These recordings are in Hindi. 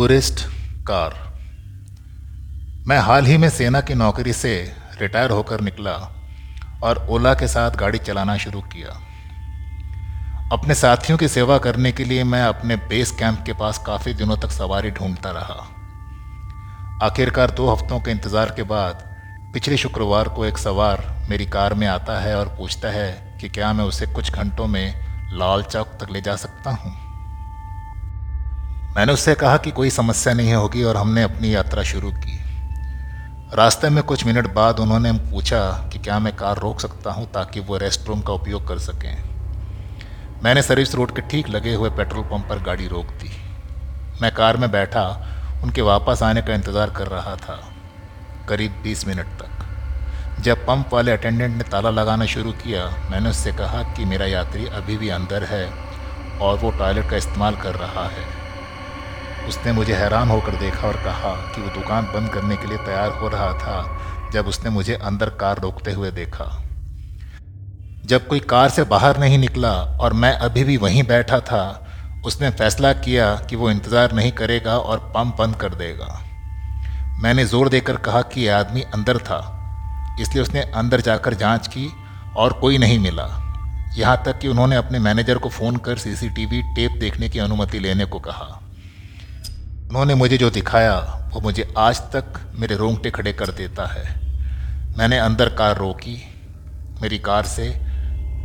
Tourist car. मैं हाल ही में सेना की नौकरी से रिटायर होकर निकला और ओला के साथ गाड़ी चलाना शुरू किया। अपने साथियों की सेवा करने के लिए मैं अपने बेस कैंप के पास काफ़ी दिनों तक सवारी ढूंढता रहा। आखिरकार दो हफ्तों के इंतज़ार के बाद पिछले शुक्रवार को एक सवार मेरी कार में आता है और पूछता है कि क्या मैं उसे कुछ घंटों में लाल चौक तक ले जा सकता हूँ? मैंने उससे कहा कि कोई समस्या नहीं होगी और हमने अपनी यात्रा शुरू की। रास्ते में कुछ मिनट बाद उन्होंने पूछा कि क्या मैं कार रोक सकता हूँ ताकि वो रेस्ट रूम का उपयोग कर सकें। मैंने सर्विस रोड के ठीक लगे हुए पेट्रोल पंप पर गाड़ी रोक दी। मैं कार में बैठा, उनके वापस आने का इंतज़ार कर रहा था, करीब 20 मिनट तक। जब पंप वाले अटेंडेंट ने ताला लगाना शुरू किया, मैंने उससे कहा कि मेरा यात्री अभी भी अंदर है और वो टॉयलेट का इस्तेमाल कर रहा है। उसने मुझे हैरान होकर देखा और कहा कि वो दुकान बंद करने के लिए तैयार हो रहा था, जब उसने मुझे अंदर कार रोकते हुए देखा। जब कोई कार से बाहर नहीं निकला और मैं अभी भी वहीं बैठा था, उसने फैसला किया कि वो इंतज़ार नहीं करेगा और पंप बंद कर देगा। मैंने ज़ोर देकर कहा कि यह आदमी अंदर था, इसलिए उसने अंदर जाकर जाँच की और कोई नहीं मिला। यहाँ तक कि उन्होंने अपने मैनेजर को फ़ोन कर सीसीटीवी टेप देखने की अनुमति लेने को कहा। उन्होंने मुझे जो दिखाया, वो मुझे आज तक मेरे रोंगटे खड़े कर देता है। मैंने अंदर कार रोकी, मेरी कार से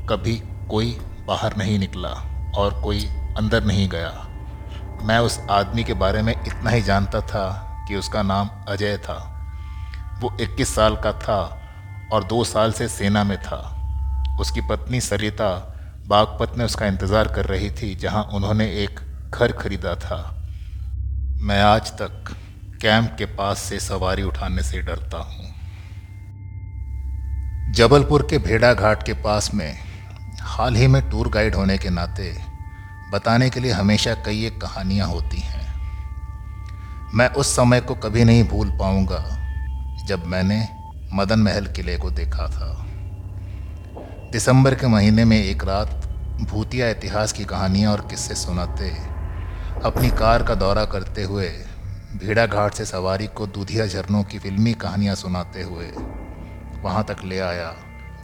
कभी कोई बाहर नहीं निकला और कोई अंदर नहीं गया। मैं उस आदमी के बारे में इतना ही जानता था कि उसका नाम अजय था। वो 21 साल का था और दो साल से सेना में था। उसकी पत्नी सरिता बागपत में उसका इंतज़ार कर रही थी, जहाँ उन्होंने एक घर खरीदा था। मैं आज तक कैंप के पास से सवारी उठाने से डरता हूँ। जबलपुर के भेड़ा घाट के पास में हाल ही में टूर गाइड होने के नाते बताने के लिए हमेशा कई एक कहानियाँ होती हैं। मैं उस समय को कभी नहीं भूल पाऊँगा जब मैंने मदन महल किले को देखा था। दिसंबर के महीने में एक रात भूतिया इतिहास की कहानियाँ और किस्से सुनाते अपनी कार का दौरा करते हुए भेड़ा घाट से सवारी को दूधिया झरनों की फिल्मी कहानियाँ सुनाते हुए वहाँ तक ले आया,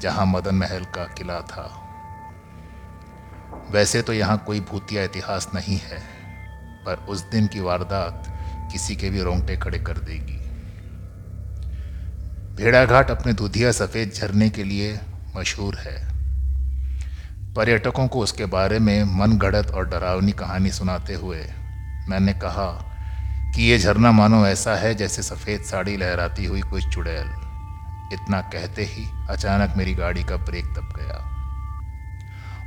जहाँ मदन महल का किला था। वैसे तो यहाँ कोई भूतिया इतिहास नहीं है, पर उस दिन की वारदात किसी के भी रोंगटे खड़े कर देगी। भेड़ाघाट अपने दूधिया सफ़ेद झरने के लिए मशहूर है। पर्यटकों को उसके बारे में मन गढ़त और डरावनी कहानी सुनाते हुए मैंने कहा कि ये झरना मानो ऐसा है जैसे सफ़ेद साड़ी लहराती हुई कोई चुड़ैल। इतना कहते ही अचानक मेरी गाड़ी का ब्रेक दब गया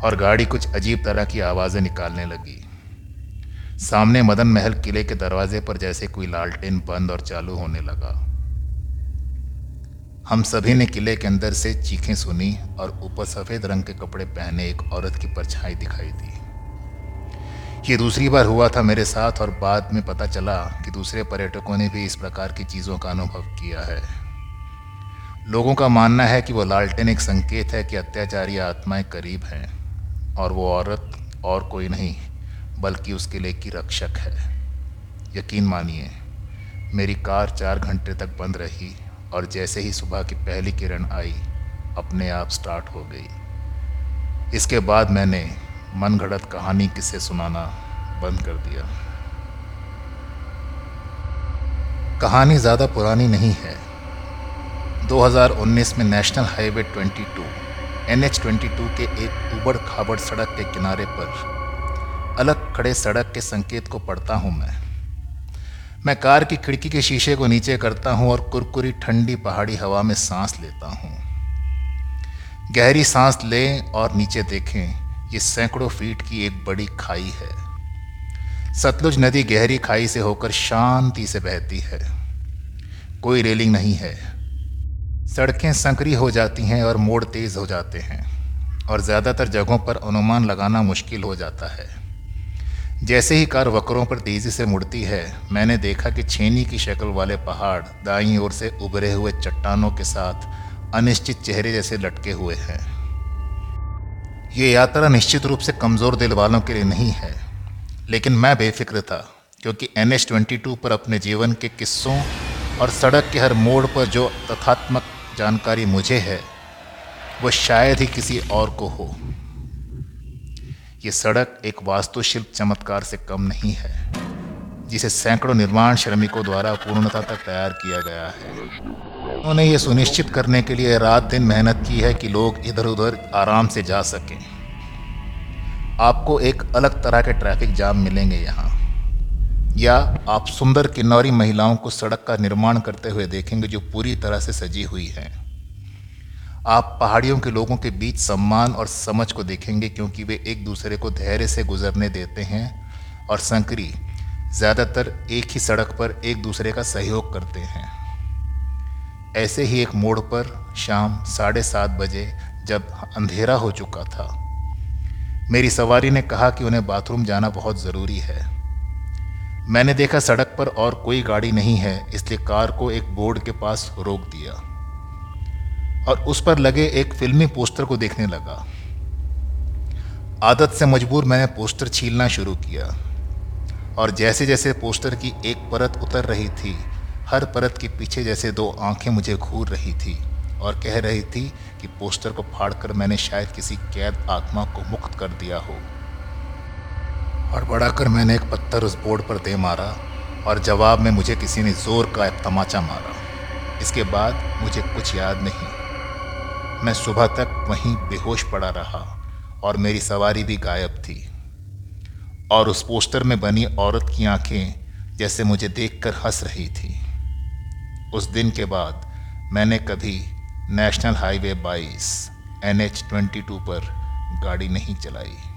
और गाड़ी कुछ अजीब तरह की आवाज़ें निकालने लगी। सामने मदन महल किले के दरवाजे पर जैसे कोई लालटेन बंद और चालू होने लगा। हम सभी ने किले के अंदर से चीखें सुनी और ऊपर सफ़ेद रंग के कपड़े पहने एक औरत की परछाई दिखाई दी। ये दूसरी बार हुआ था मेरे साथ और बाद में पता चला कि दूसरे पर्यटकों ने भी इस प्रकार की चीज़ों का अनुभव किया है। लोगों का मानना है कि वो लालटेन एक संकेत है कि अत्याचारी आत्माएँ करीब हैं और वो औरत और कोई नहीं, बल्कि उसके लिए की रक्षक है। यकीन मानिए, मेरी कार चार घंटे तक बंद रही और जैसे ही सुबह की पहली किरण आई, अपने आप स्टार्ट हो गई। इसके बाद मैंने मन घड़त कहानी किसे सुनाना बंद कर दिया। कहानी ज़्यादा पुरानी नहीं है। 2019 में नेशनल हाईवे 22 एन एच के एक उबड़ खाबड़ सड़क के किनारे पर अलग खड़े सड़क के संकेत को पढ़ता हूँ मैं। मैं कार की खिड़की के शीशे को नीचे करता हूँ और कुरकुरी ठंडी पहाड़ी हवा में सांस लेता हूँ। गहरी सांस लें और नीचे देखें, ये सैकड़ों फीट की एक बड़ी खाई है। सतलुज नदी गहरी खाई से होकर शांति से बहती है। कोई रेलिंग नहीं है। सड़कें संकरी हो जाती हैं और मोड़ तेज हो जाते हैं, और ज़्यादातर जगहों पर अनुमान लगाना मुश्किल हो जाता है। जैसे ही कार वक्रों पर तेज़ी से मुड़ती है, मैंने देखा कि छेनी की शक्ल वाले पहाड़ दाई ओर से उभरे हुए चट्टानों के साथ अनिश्चित चेहरे जैसे लटके हुए हैं। ये यात्रा निश्चित रूप से कमज़ोर दिल वालों के लिए नहीं है, लेकिन मैं बेफिक्र था, क्योंकि एन एच ट्वेंटी टू पर अपने जीवन के किस्सों और सड़क के हर मोड़ पर जो तथात्मक जानकारी मुझे है, वो शायद ही किसी और को हो। ये सड़क एक वास्तुशिल्प चमत्कार से कम नहीं है, जिसे सैकड़ों निर्माण श्रमिकों द्वारा पूर्णता तक तैयार किया गया है। उन्होंने ये सुनिश्चित करने के लिए रात दिन मेहनत की है कि लोग इधर उधर आराम से जा सकें। आपको एक अलग तरह के ट्रैफ़िक जाम मिलेंगे यहाँ। या आप सुंदर किन्नौरी महिलाओं को सड़क का निर्माण करते हुए देखेंगे जो पूरी तरह से सजी हुई हैं। आप पहाड़ियों के लोगों के बीच सम्मान और समझ को देखेंगे क्योंकि वे एक दूसरे को धैर्य से गुजरने देते हैं और संकरी ज़्यादातर एक ही सड़क पर एक दूसरे का सहयोग करते हैं। ऐसे ही एक मोड़ पर शाम साढ़े सात बजे जब अंधेरा हो चुका था, मेरी सवारी ने कहा कि उन्हें बाथरूम जाना बहुत ज़रूरी है। मैंने देखा सड़क पर और कोई गाड़ी नहीं है, इसलिए कार को एक बोर्ड के पास रोक दिया। और उस पर लगे एक फिल्मी पोस्टर को देखने लगा। आदत से मजबूर मैंने पोस्टर छीलना शुरू किया। और जैसे जैसे पोस्टर की एक परत उतर रही थी, हर परत के पीछे जैसे दो आँखें मुझे घूर रही थी और कह रही थी कि पोस्टर को फाड़कर मैंने शायद किसी कैद आत्मा को मुक्त कर दिया हो। और बढ़ाकर मैंने एक पत्थर उस बोर्ड पर दे मारा और जवाब में मुझे किसी ने ज़ोर का एक तमाचा मारा। इसके बाद मुझे कुछ याद नहीं। मैं सुबह तक वहीं बेहोश पड़ा रहा और मेरी सवारी भी गायब थी। और उस पोस्टर में बनी औरत की आँखें जैसे मुझे देखकर हंस रही थी। उस दिन के बाद मैंने कभी नेशनल हाईवे 22 एन एच पर गाड़ी नहीं चलाई।